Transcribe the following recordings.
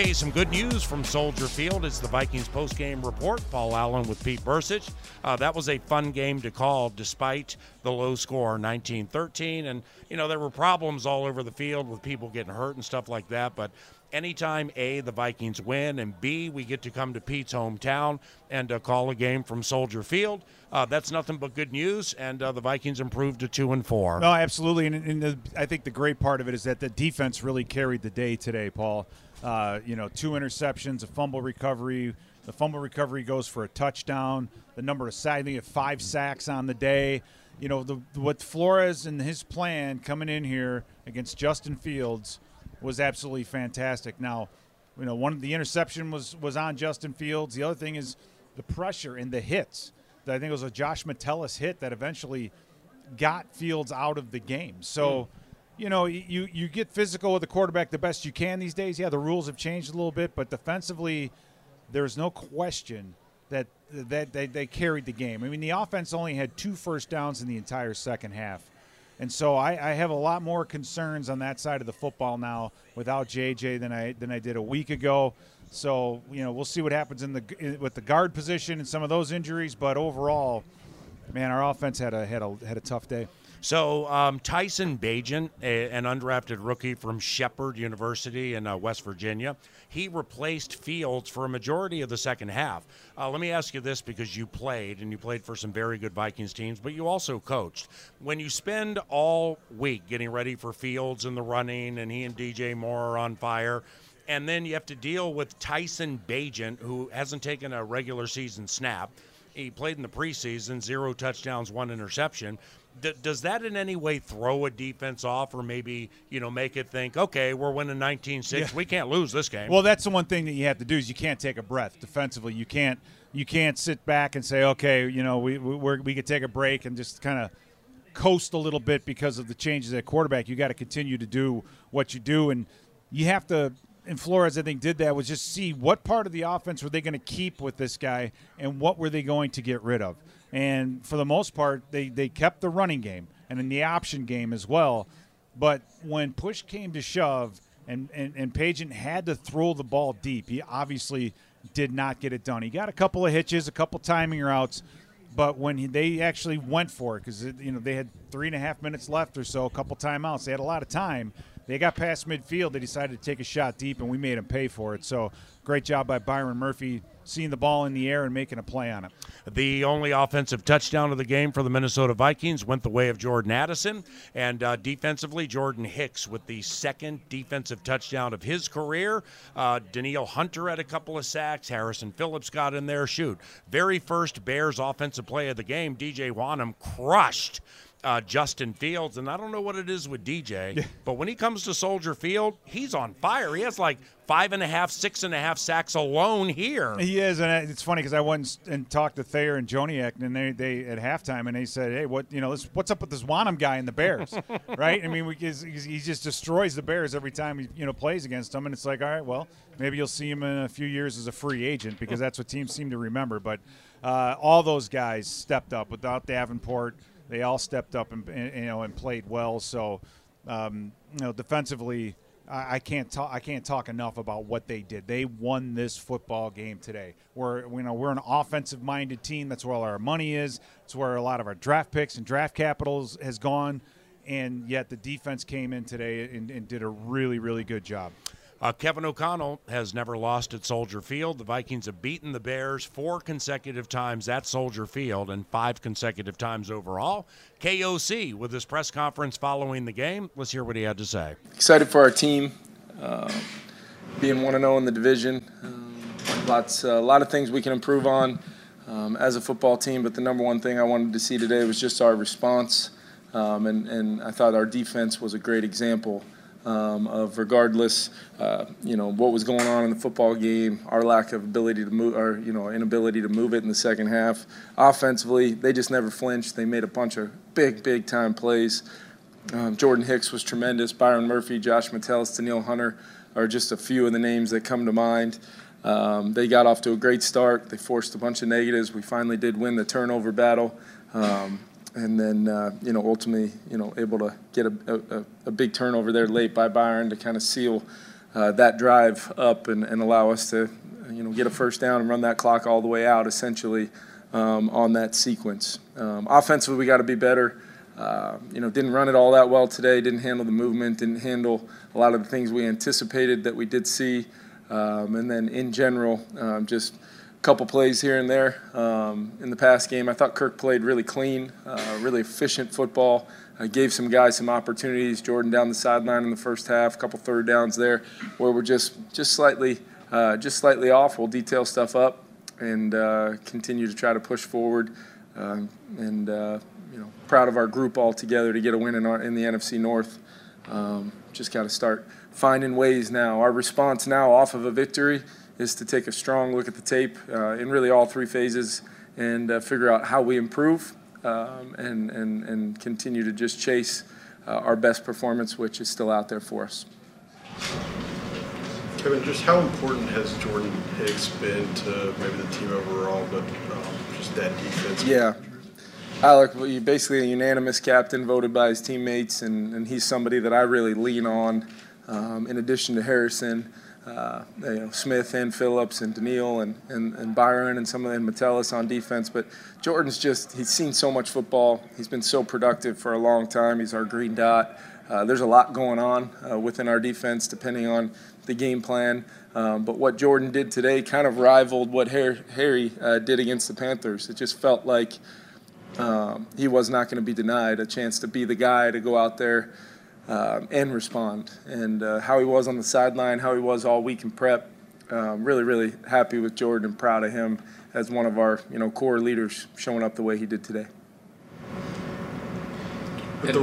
Hey, some good news from Soldier Field. It's the Vikings post-game report. Paul Allen with Pete Bercich. Uh, that was a fun game to call, despite the low score, 19-13. And you know there were problems all over the field with people getting hurt and stuff like that. But anytime a the Vikings win and b we get to come to Pete's hometown and uh, call a game from Soldier Field, uh, that's nothing but good news. And uh, the Vikings improved to two and four. No, absolutely. And, and the, I think the great part of it is that the defense really carried the day today, Paul. Uh, you know, two interceptions, a fumble recovery. The fumble recovery goes for a touchdown. The number of sacks, I think five sacks on the day. You know, the, what Flores and his plan coming in here against Justin Fields was absolutely fantastic. Now, you know, one of the interception was was on Justin Fields. The other thing is the pressure and the hits. I think it was a Josh Metellus hit that eventually got Fields out of the game. So. Mm you know, you you get physical with the quarterback the best you can these days. Yeah, the rules have changed a little bit, but defensively, there's no question that that they, they carried the game. I mean, the offense only had two first downs in the entire second half. And so I, I, have a lot more concerns on that side of the football now without JJ than I than I did a week ago. So you know we'll see what happens in the in, with the guard position and some of those injuries. But overall, man, our offense had a had a had a tough day. So um, Tyson Bagent, a, an undrafted rookie from Shepherd University in uh, West Virginia, he replaced Fields for a majority of the second half. Uh, let me ask you this because you played and you played for some very good Vikings teams, but you also coached. When you spend all week getting ready for Fields and the running, and he and DJ Moore are on fire and then you have to deal with Tyson Bagent, who hasn't taken a regular season snap. He played in the preseason, zero touchdowns, one interception d- does that in any way throw a defense off or maybe you know make it think okay we're winning 19-6 yeah. we can't lose this game well that's the one thing that you have to do is you can't take a breath defensively you can't you can't sit back and say okay you know we we we could take a break and just kind of coast a little bit because of the changes at quarterback you got to continue to do what you do and you have to and Flores, I think, did that was just see what part of the offense were they going to keep with this guy and what were they going to get rid of. And for the most part, they, they kept the running game and in the option game as well. But when push came to shove and, and, and Bagent had to throw the ball deep, he obviously did not get it done. He got a couple of hitches, a couple of timing routes, but when he, they actually went for it, because you know they had three and a half minutes left or so, a couple timeouts, they had a lot of time. They got past midfield. They decided to take a shot deep, and we made them pay for it. So great job by Byron Murphy seeing the ball in the air and making a play on it. The only offensive touchdown of the game for the Minnesota Vikings went the way of Jordan Addison. And uh, defensively, Jordan Hicks with the second defensive touchdown of his career. Uh, Danielle Hunter had a couple of sacks. Harrison Phillips got in there. Shoot. Very first Bears offensive play of the game, DJ Wonnum crushed uh, Justin Fields, and I don't know what it is with DJ, but when he comes to Soldier Field, he's on fire. He has like five and a half, six and a half sacks alone here. He is, and it's funny because I went and talked to Thayer and Joniak, and they, they at halftime, and they said, "Hey, what you know, this, what's up with this Wonnum guy in the Bears, right? I mean, we, he just destroys the Bears every time he you know plays against them, and it's like, all right, well, maybe you'll see him in a few years as a free agent because that's what teams seem to remember. But uh, all those guys stepped up without Davenport." They all stepped up and, and you know and played well. So um, you know defensively. I, can't talk. I can't talk enough about what they did. They won this football game today. We're you know we're an offensive-minded team. That's where all our money is. It's where a lot of our draft picks and draft capitals has gone. And yet the defense came in today and, and did a really really good job. Uh, Kevin O'Connell has never lost at Soldier Field. The Vikings have beaten the Bears four consecutive times at Soldier Field and five consecutive times overall. KOC with his press conference following the game. Let's hear what he had to say. Excited for our team, uh, being 1 0 in the division. Um, lots, uh, a lot of things we can improve on um, as a football team, but the number one thing I wanted to see today was just our response. Um, and, and I thought our defense was a great example um, of regardless, uh, you know, what was going on in the football game, our lack of ability to move, our you know inability to move it in the second half. Offensively, they just never flinched. They made a bunch of big, big time plays. Um, Jordan Hicks was tremendous. Byron Murphy, Josh Metellus, Danielle Hunter are just a few of the names that come to mind. Um, they got off to a great start. They forced a bunch of negatives. We finally did win the turnover battle. Um, and then uh, you know ultimately you know able to get a, a, a, big turnover there late by Byron to kind of seal uh, that drive up and, and allow us to, you know, get a first down and run that clock all the way out, essentially, um, on that sequence. Um, offensively, we got to be better. Uh, you know, didn't run it all that well today. Didn't handle the movement. Didn't handle a lot of the things we anticipated that we did see. Um, and then in general, um, just couple plays here and there um, in the past game. I thought Kirk played really clean, uh, really efficient football. Uh, gave some guys some opportunities. Jordan down the sideline in the first half, a couple third downs there, where we're just just slightly uh, just slightly off. We'll detail stuff up and uh, continue to try to push forward. Um, and uh, you know, proud of our group all together to get a win in, our, in the NFC North. Um, just got to start finding ways now. Our response now, off of a victory, is to take a strong look at the tape uh, in really all three phases and uh, figure out how we improve um, and, and, and continue to just chase uh, our best performance, which is still out there for us. Kevin, just how important has Jordan Hicks been to maybe the team overall, but um, just that defense? Yeah. Alec, well, basically a unanimous captain voted by his teammates, and, and he's somebody that I really lean on um, in addition to Harrison uh, you know, Smith and Phillips and Danielle and, and, and Byron and some of them Metellus on defense. But Jordan's just, he's seen so much football. He's been so productive for a long time. He's our green dot. Uh, there's a lot going on uh, within our defense depending on the game plan. Um, but what Jordan did today kind of rivaled what Harry uh, did against the Panthers. It just felt like um, he was not going to be denied a chance to be the guy to go out there uh, and respond. And uh, how he was on the sideline, how he was all week in prep. Um, really, really happy with Jordan and proud of him as one of our you know core leaders showing up the way he did today. At,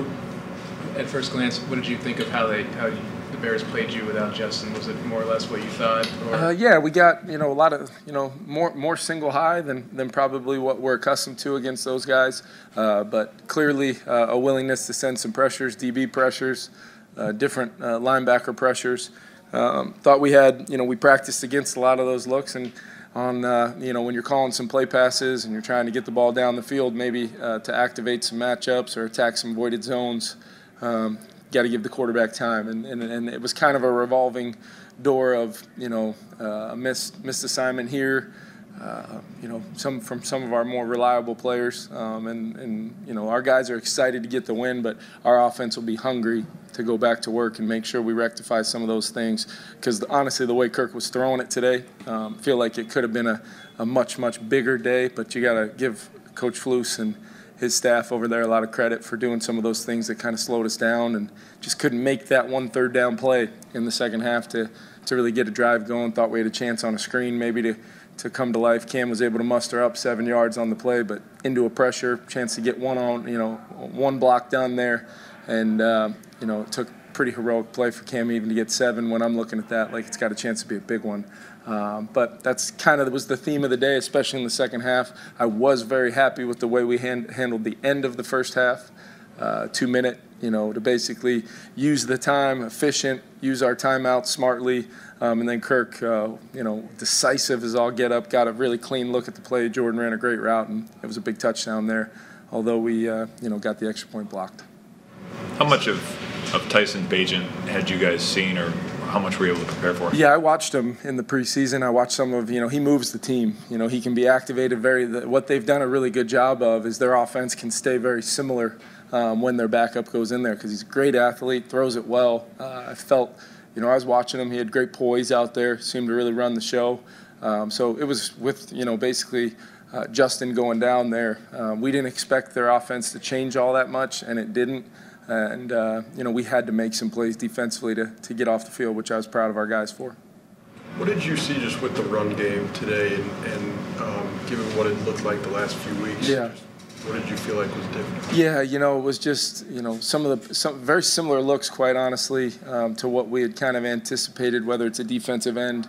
at first glance, what did you think of how they how you Bears played you without Justin? Was it more or less what you thought? Uh, yeah, we got you know a lot of you know more more single high than than probably what we're accustomed to against those guys. Uh, but clearly uh, a willingness to send some pressures, DB pressures, uh, different uh, linebacker pressures. Um, thought we had you know we practiced against a lot of those looks and. On uh, you know when you're calling some play passes and you're trying to get the ball down the field, maybe to activate some matchups or attack some voided zones, um, got to give the quarterback time. And, and, and it was kind of a revolving door of, you know, uh, a missed, missed assignment here, uh, you know, some from some of our more reliable players. Um, and, and, you know, our guys are excited to get the win, but our offense will be hungry to go back to work and make sure we rectify some of those things. Because honestly, the way Kirk was throwing it today, um, feel like it could have been a, a much, much bigger day, but you got to give Coach Flus and – his staff over there a lot of credit for doing some of those things that kind of slowed us down and just couldn't make that one third down play in the second half to, to really get a drive going. Thought we had a chance on a screen maybe to, to come to life. Cam was able to muster up seven yards on the play, but into a pressure, chance to get one on, you know, one block done there. And, uh, you know, it took pretty heroic play for Cam even to get seven when I'm looking at that. Like it's got a chance to be a big one. Um, but that's kind of was the theme of the day, especially in the second half. I was very happy with the way we hand, handled the end of the first half, uh, two minute, you know, to basically use the time efficient, use our timeout smartly. Um, and then Kirk, uh, you know, decisive as all get up, got a really clean look at the play. Jordan ran a great route, and it was a big touchdown there, although we, uh, you know, got the extra point blocked. How much of, of Tyson Bagent had you guys seen or how much were you able to prepare for? Yeah, I watched him in the preseason. I watched some of, you know, he moves the team. You know, he can be activated very. What they've done a really good job of is their offense can stay very similar um, when their backup goes in there because he's a great athlete, throws it well. Uh, I felt, you know, I was watching him. He had great poise out there, seemed to really run the show. Um, so it was with, you know, basically. Uh, Justin going down there. Uh, we didn't expect their offense to change all that much, and it didn't and uh, you know we had to make some plays defensively to, to get off the field, which I was proud of our guys for. What did you see just with the run game today, and, and um, given what it looked like the last few weeks? Yeah. What did you feel like was different? Yeah, you know, it was just you know some of the some very similar looks, quite honestly, um, to what we had kind of anticipated. Whether it's a defensive end,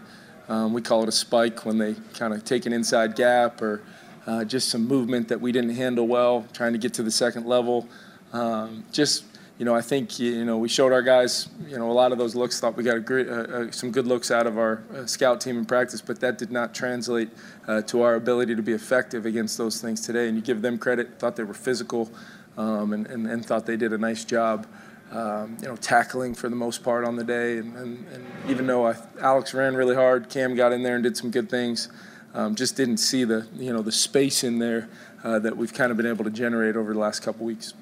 um, we call it a spike when they kind of take an inside gap, or uh, just some movement that we didn't handle well, trying to get to the second level. Um, just you know, I think you know we showed our guys you know a lot of those looks. Thought we got great, uh, uh, some good looks out of our uh, scout team in practice, but that did not translate uh, to our ability to be effective against those things today. And you give them credit. Thought they were physical, um, and, and, and thought they did a nice job. um, you know, tackling for the most part on the day. And, and, and even though I, Alex ran really hard, Cam got in there and did some good things. Um, just didn't see the you know the space in there uh, that we've kind of been able to generate over the last couple weeks.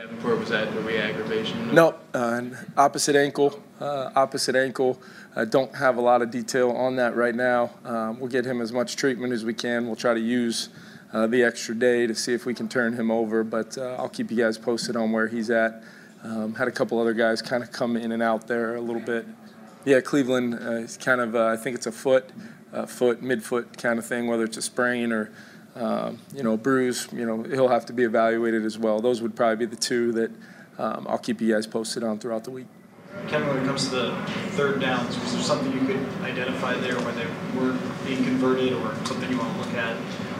Davenport was that a re-aggravation? No, uh, opposite ankle, uh, opposite ankle. I don't have a lot of detail on that right now. Um, we'll get him as much treatment as we can. We'll try to use uh, the extra day to see if we can turn him over, but uh, I'll keep you guys posted on where he's at. Um, had a couple other guys kind of come in and out there a little bit. Yeah, Cleveland uh, is kind of, uh, I think it's a foot, foot, midfoot kind of thing, whether it's a sprain or, um, you know, a bruise. You know, he'll have to be evaluated as well. Those would probably be the two that um, I'll keep you guys posted on throughout the week. Kevin, when it comes to the third downs, was there something you could identify there where they weren't being converted or something you want to look at?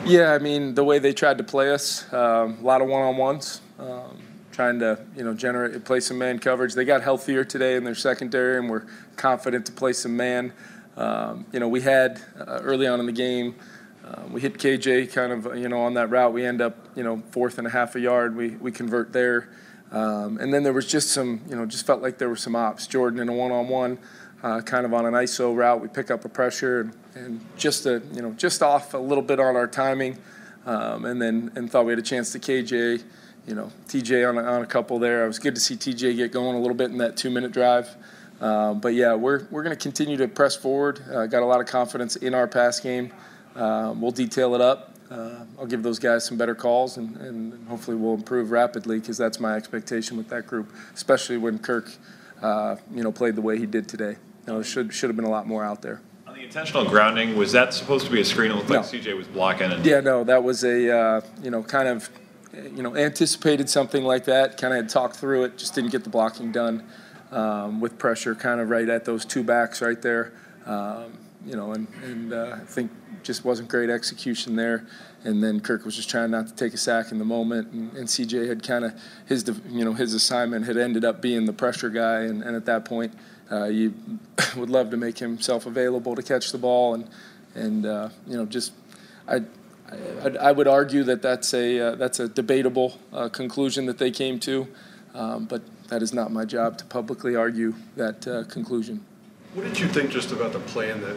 Yeah, I mean, the way they tried to play us, um, a lot of one on ones. Um, trying to you know generate play some man coverage. They got healthier today in their secondary, and we're confident to play some man. Um, you know, we had uh, early on in the game, uh, we hit KJ kind of you know on that route. We end up you know fourth and a half a yard. We we convert there, um, and then there was just some you know just felt like there were some ops. Jordan in a one-on-one. Uh, kind of on an ISO route, we pick up a pressure and, and just a you know just off a little bit on our timing, um, and then and thought we had a chance to KJ you know, TJ on a, on a couple there. It was good to see TJ get going a little bit in that two minute drive. Um, but yeah, we're, we're going to continue to press forward. Uh, got a lot of confidence in our pass game. Um, we'll detail it up. Uh, I'll give those guys some better calls, and, and hopefully we'll improve rapidly because that's my expectation with that group, especially when Kirk, uh, you know, played the way he did today. You know, should should have been a lot more out there. On the intentional grounding, was that supposed to be a screen? It looked no. like CJ was blocking. And- yeah, no, that was a uh, you know kind of you know, anticipated something like that. Kind of had talked through it, just didn't get the blocking done um, with pressure, kind of right at those two backs right there. Um, you know, and, and uh, I think just wasn't great execution there. And then Kirk was just trying not to take a sack in the moment, and, and CJ had kind of his, you know, his assignment had ended up being the pressure guy, and, and at that point, uh, you would love to make himself available to catch the ball, and and uh, you know, just I I, I would argue that that's a uh, that's a debatable uh, conclusion that they came to, um, but that is not my job to publicly argue that uh, conclusion. What did you think just about the plan that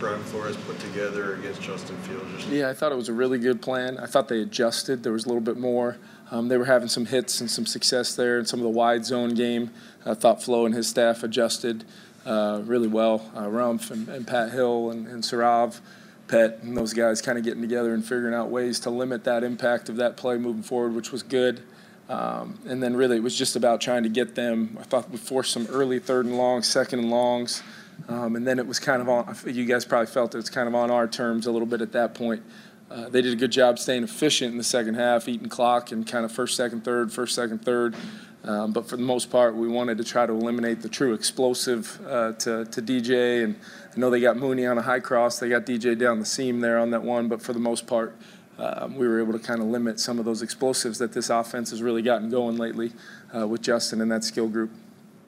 Brian Flores put together against Justin Fields? Yeah, I thought it was a really good plan. I thought they adjusted. There was a little bit more. Um, they were having some hits and some success there in some of the wide zone game. I thought Flo and his staff adjusted uh, really well. Uh, Rumph and, and, Pat Hill and, and Sarav Pet and those guys kind of getting together and figuring out ways to limit that impact of that play moving forward, which was good. Um, and then really it was just about trying to get them. I thought we forced some early third and longs, second and longs, um, and then it was kind of on. You guys probably felt it was kind of on our terms a little bit at that point. Uh, they did a good job staying efficient in the second half, eating clock and kind of first, second, third, first, second, third. Um, but for the most part, we wanted to try to eliminate the true explosive uh, to, to DJ. And I know they got Mooney on a high cross. They got DJ down the seam there on that one. But for the most part, um, we were able to kind of limit some of those explosives that this offense has really gotten going lately uh, with Justin and that skill group.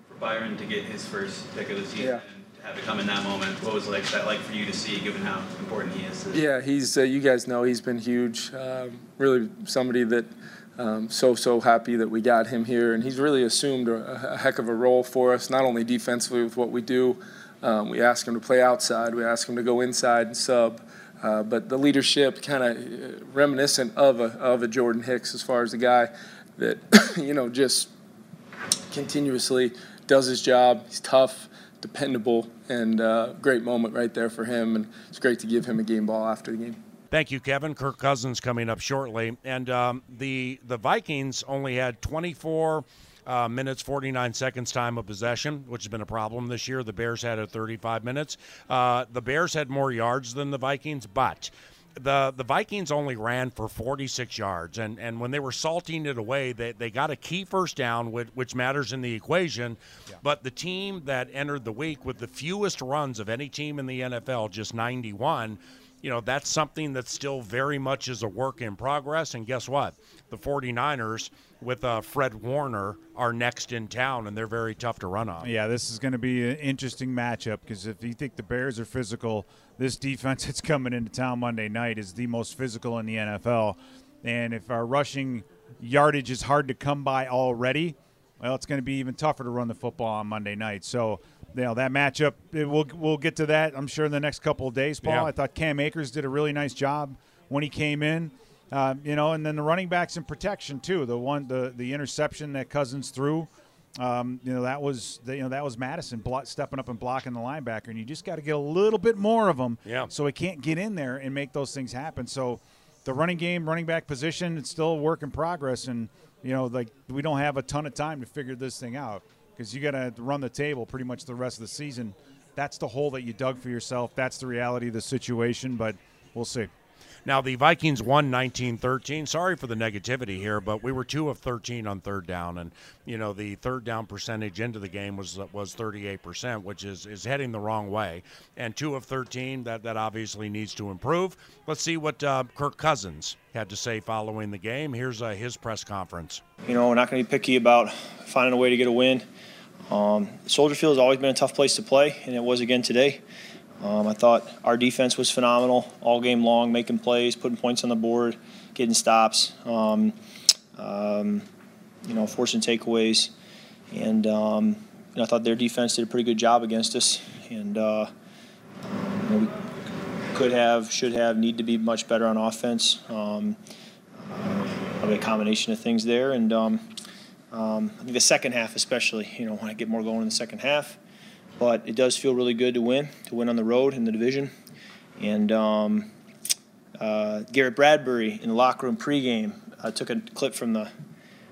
For Byron to get his first pick of the season. Yeah have it come in that moment. What was like that like for you to see, given how important he is? Yeah, he's. Uh, you guys know he's been huge. Um, really, somebody that um, so so happy that we got him here, and he's really assumed a, a heck of a role for us, not only defensively with what we do. Um, we ask him to play outside. We ask him to go inside and sub. Uh, but the leadership, kind of uh, reminiscent of a of a Jordan Hicks, as far as the guy that you know just continuously does his job. He's tough, dependable, and uh, great moment right there for him. And it's great to give him a game ball after the game. Thank you, Kevin. Kirk Cousins coming up shortly, and um, the the Vikings only had 24 uh, minutes 49 seconds time of possession, which has been a problem this year. The Bears had at 35 minutes. Uh, the Bears had more yards than the Vikings, but the the Vikings only ran for 46 yards, and and when they were salting it away, they, they got a key first down, which, which matters in the equation. Yeah. But the team that entered the week with the fewest runs of any team in the NFL, just 91 you know, that's something that still very much is a work in progress. And guess what? The 49ers with uh, Fred Warner are next in town, and they're very tough to run on. Yeah, this is going to be an interesting matchup because if you think the Bears are physical, this defense that's coming into town Monday night is the most physical in the NFL. And if our rushing yardage is hard to come by already, well, it's going to be even tougher to run the football on Monday night. So, you know, that matchup, it, we'll, we'll get to that, I'm sure, in the next couple of days, Paul. Yeah. I thought Cam Akers did a really nice job when he came in. Uh, you know, and then the running backs in protection too. The one, the the interception that Cousins threw, um, you know, that was the, you know that was Mattison blo- stepping up and blocking the linebacker, and you just got to get a little bit more of them, Yeah. so he can't get in there and make those things happen. So, the running game, running back position, it's still a work in progress, and you know, like we don't have a ton of time to figure this thing out because you got to run the table pretty much the rest of the season. That's the hole that you dug for yourself. That's the reality of the situation, but we'll see. Now, the Vikings won 19 13. Sorry for the negativity here, but we were 2 of 13 on third down. And, you know, the third down percentage into the game was was 38%, which is, is heading the wrong way. And 2 of 13, that, that obviously needs to improve. Let's see what uh, Kirk Cousins had to say following the game. Here's uh, his press conference. You know, we're not going to be picky about finding a way to get a win. Um, Soldier Field has always been a tough place to play, and it was again today. Um, I thought our defense was phenomenal all game long, making plays, putting points on the board, getting stops, um, um, you know, forcing takeaways. And um, I thought their defense did a pretty good job against us. And uh, you know, we could have, should have, need to be much better on offense. Um, uh, probably a combination of things there. And um, um, I think the second half, especially, you know, when I get more going in the second half. But it does feel really good to win, to win on the road in the division. And um, uh, Garrett Bradbury in the locker room pregame uh, took a clip from the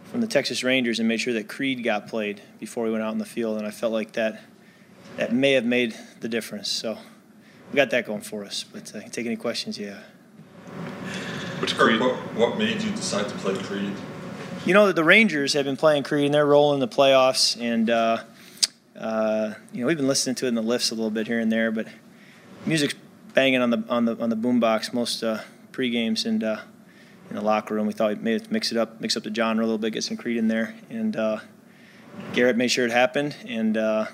from the Texas Rangers and made sure that Creed got played before we went out in the field. And I felt like that that may have made the difference. So we got that going for us. But uh, take any questions, yeah. Which Creed? what, what made you decide to play Creed? You know that the Rangers have been playing Creed and they're rolling the playoffs, and uh, uh, you know we've been listening to it in the lifts a little bit here and there, but music's banging on the on the on the boombox most uh, pre games and uh, in the locker room. We thought we made it mix it up, mix up the genre a little bit, get some Creed in there, and uh, Garrett made sure it happened, and uh,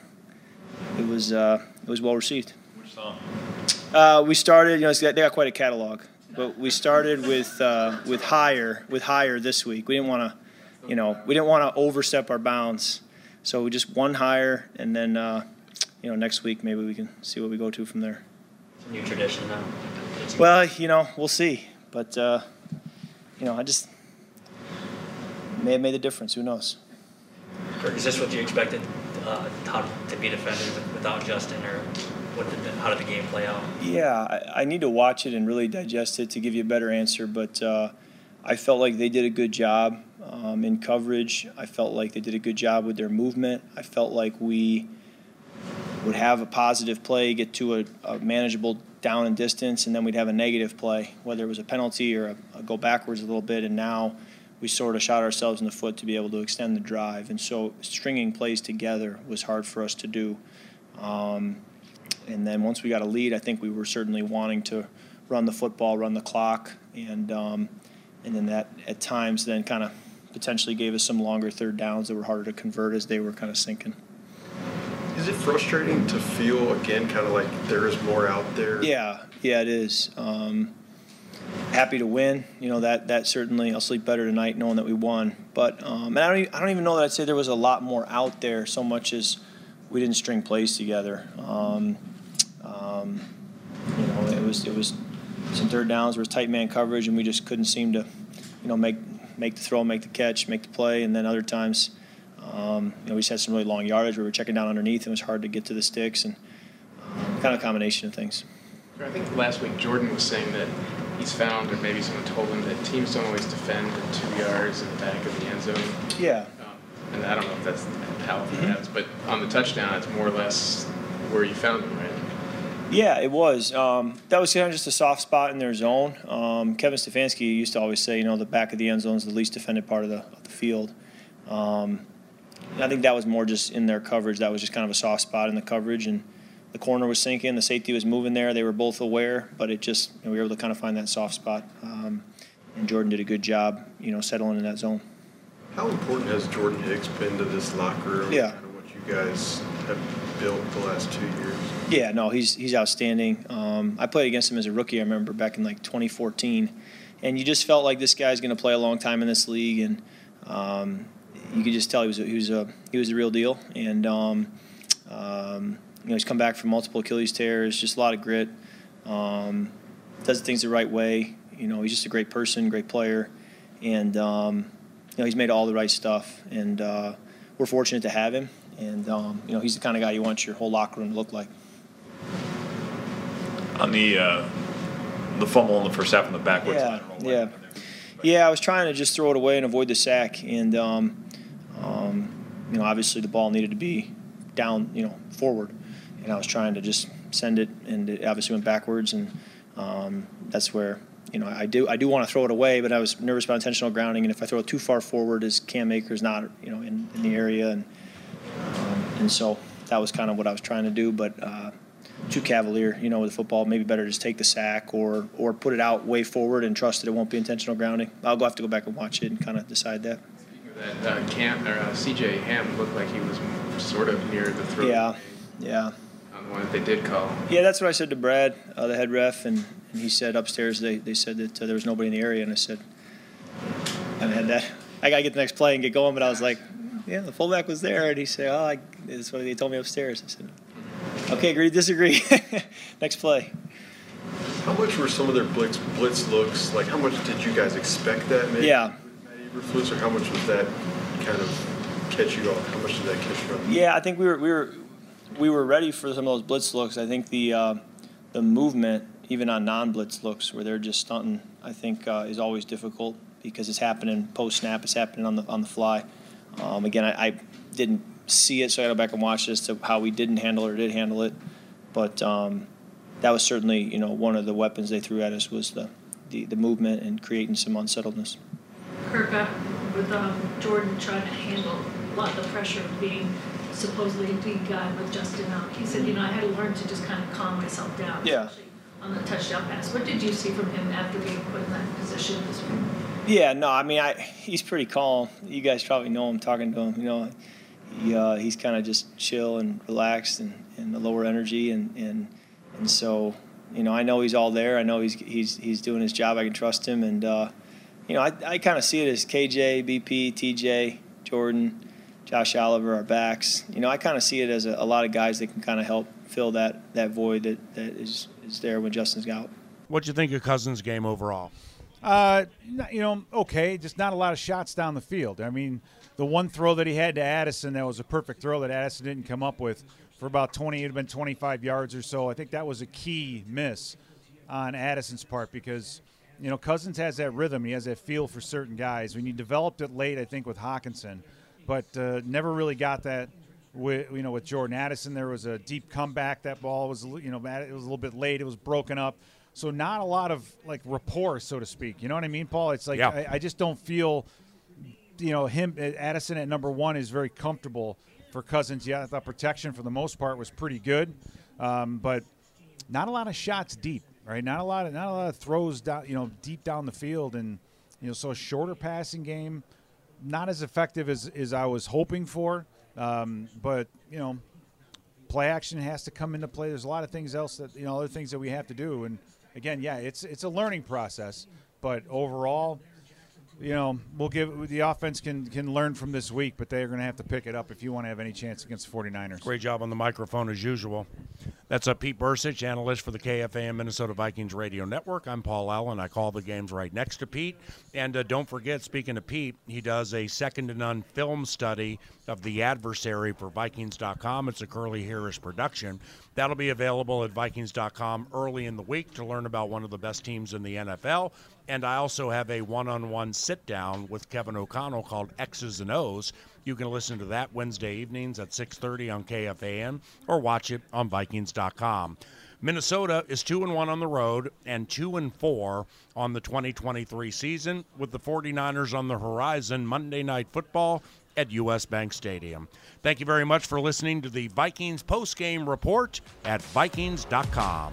it was uh, it was well received. Which song? Uh, we started, you know, they got quite a catalog, but we started with uh, with higher with higher this week. We didn't want to, you know, we didn't want to overstep our bounds, so we just one higher, and then uh, you know next week maybe we can see what we go to from there. New tradition now. Well, you know, we'll see, but uh, you know, I just may have made the difference. Who knows? Kirk, is this what you expected? Uh, how to be defended without Justin, or what did the, how did the game play out? Yeah, I, I need to watch it and really digest it to give you a better answer. But uh, I felt like they did a good job um, in coverage. I felt like they did a good job with their movement. I felt like we would have a positive play, get to a, a manageable down and distance, and then we'd have a negative play, whether it was a penalty or a, a go backwards a little bit. And now we sort of shot ourselves in the foot to be able to extend the drive. And so stringing plays together was hard for us to do. Um, and then once we got a lead, I think we were certainly wanting to run the football, run the clock, and um, and then that at times then kind of potentially gave us some longer third downs that were harder to convert as they were kind of sinking. Is it frustrating to feel again, kind of like there is more out there? Yeah, yeah, it is. Um, happy to win. You know that that certainly I'll sleep better tonight knowing that we won. But um, and I don't even, I don't even know that I'd say there was a lot more out there so much as we didn't string plays together. Um, um, you know, it was it was some third downs, there was tight man coverage, and we just couldn't seem to, you know, make make the throw, make the catch, make the play, and then other times. Um, you know, we just had some really long yardage where we were checking down underneath and it was hard to get to the sticks and um, kind of a combination of things. I think last week Jordan was saying that he's found, or maybe someone told him that teams don't always defend at two yards in the back of the end zone. Yeah. Um, and I don't know if that's how it happens, but on the touchdown, it's more or less where you found him, right? Yeah, it was. Um, that was kind of just a soft spot in their zone. Um, Kevin Stefanski used to always say, you know, the back of the end zone is the least defended part of the, of the field. Um, I think that was more just in their coverage. That was just kind of a soft spot in the coverage, and the corner was sinking, the safety was moving there. They were both aware, but it just you know, we were able to kind of find that soft spot. Um, and Jordan did a good job, you know, settling in that zone. How important has Jordan Hicks been to this locker room? Yeah. Kind of what you guys have built the last two years. Yeah, no, he's he's outstanding. Um, I played against him as a rookie. I remember back in like 2014, and you just felt like this guy's going to play a long time in this league, and um, you could just tell he was a, he was a he was the real deal, and um, um, you know he's come back from multiple Achilles tears, just a lot of grit. Um, does things the right way. You know, he's just a great person, great player, and um, you know he's made all the right stuff, and uh, we're fortunate to have him. And um, you know he's the kind of guy you want your whole locker room to look like. On the uh, the fumble in the first half on the backwards yeah. Yeah, yeah. I was trying to just throw it away and avoid the sack, and um, um, you know, obviously the ball needed to be down, you know, forward, and I was trying to just send it, and it obviously went backwards, and um, that's where you know I do I do want to throw it away, but I was nervous about intentional grounding, and if I throw it too far forward, as Cam Akers not you know in, in the area, and um, and so that was kind of what I was trying to do, but. Uh, too cavalier, you know, with the football. Maybe better just take the sack or or put it out way forward and trust that it won't be intentional grounding. I'll go have to go back and watch it and kind of decide that. That uh, Cam or uh, C.J. Ham looked like he was sort of near the throat. Yeah, yeah. On the one that they did call. Yeah, that's what I said to Brad, uh, the head ref, and, and he said upstairs they, they said that uh, there was nobody in the area, and I said, I had that. I gotta get the next play and get going, but I was like, yeah, the fullback was there, and he said, oh, I, that's what they told me upstairs. I said, okay, agree to disagree. next play. How much were some of their blitz blitz looks? Like, how much did you guys expect that? Maybe Yeah. Eberflus, or how much was that kind of catch you off? How much did that catch you off? Yeah, I think we were we were we were ready for some of those blitz looks. I think the uh, the movement, even on non-blitz looks, where they're just stunting, I think uh, is always difficult because it's happening post snap. It's happening on the on the fly. Um, again, I, I didn't see it, so I got to go back and watch this to how we didn't handle it or did handle it. But um, that was certainly you know one of the weapons they threw at us was the the, the movement and creating some unsettledness. Kirk, uh, with um, Jordan trying to handle a lot of the pressure of being supposedly a big guy with Justin out, he said, you know, I had to learn to just kind of calm myself down. Yeah. On the touchdown pass. What did you see from him after being put in that position this week? Yeah, no, I mean, I he's pretty calm. You guys probably know him talking to him. You know, he, uh, he's kind of just chill and relaxed and, and the lower energy and, and and so you know I know he's all there. I know he's he's he's doing his job. I can trust him, and uh, you know I, I kind of see it as KJ, BP, TJ, Jordan, Josh Oliver, our backs. You know I kind of see it as a, a lot of guys that can kind of help fill that that void that, that is is there when Justin's out. What'd you think of Cousins' game overall? Uh, you know, okay, just not a lot of shots down the field. I mean, the one throw that he had to Addison that was a perfect throw that Addison didn't come up with for about 20, it had been 25 yards or so. I think that was a key miss on Addison's part because, you know, Cousins has that rhythm. He has that feel for certain guys. When you developed it late, I think, with Hockenson, but uh, never really got that. With you know, with Jordan Addison, there was a deep comeback. That ball was you know it was a little bit late. It was broken up. So not a lot of like rapport, so to speak. You know what I mean, Paul? It's like Yeah. I, I just don't feel, you know, him Addison at number one is very comfortable for Cousins. Yeah, I thought protection for the most part was pretty good, um, but not a lot of shots deep, right? Not a lot of not a lot of throws down, you know, deep down the field, and you know, so a shorter passing game, not as effective as as I was hoping for. Um, but you know, play action has to come into play. There's a lot of things else that you know, other things that we have to do. And again, yeah, it's it's a learning process. But overall, you know, we'll give the offense can can learn from this week, but they're going to have to pick it up if you want to have any chance against the 49ers. Great job on the microphone as usual. That's a Pete Bercich, analyst for the KFAN Minnesota Vikings Radio Network. I'm Paul Allen. I call the games right next to Pete. And uh, don't forget, speaking of Pete, he does a second to none film study of the adversary for Vikings.com. It's a Curly Harris production. That'll be available at Vikings.com early in the week to learn about one of the best teams in the NFL. And I also have a one on one sit down with Kevin O'Connell called X's and O's. You can listen to that Wednesday evenings at 6:30 on KFAN or watch it on vikings.com. Minnesota is 2 and 1 on the road and 2 and 4 on the 2023 season with the 49ers on the horizon Monday night football at US Bank Stadium. Thank you very much for listening to the Vikings post-game report at vikings.com.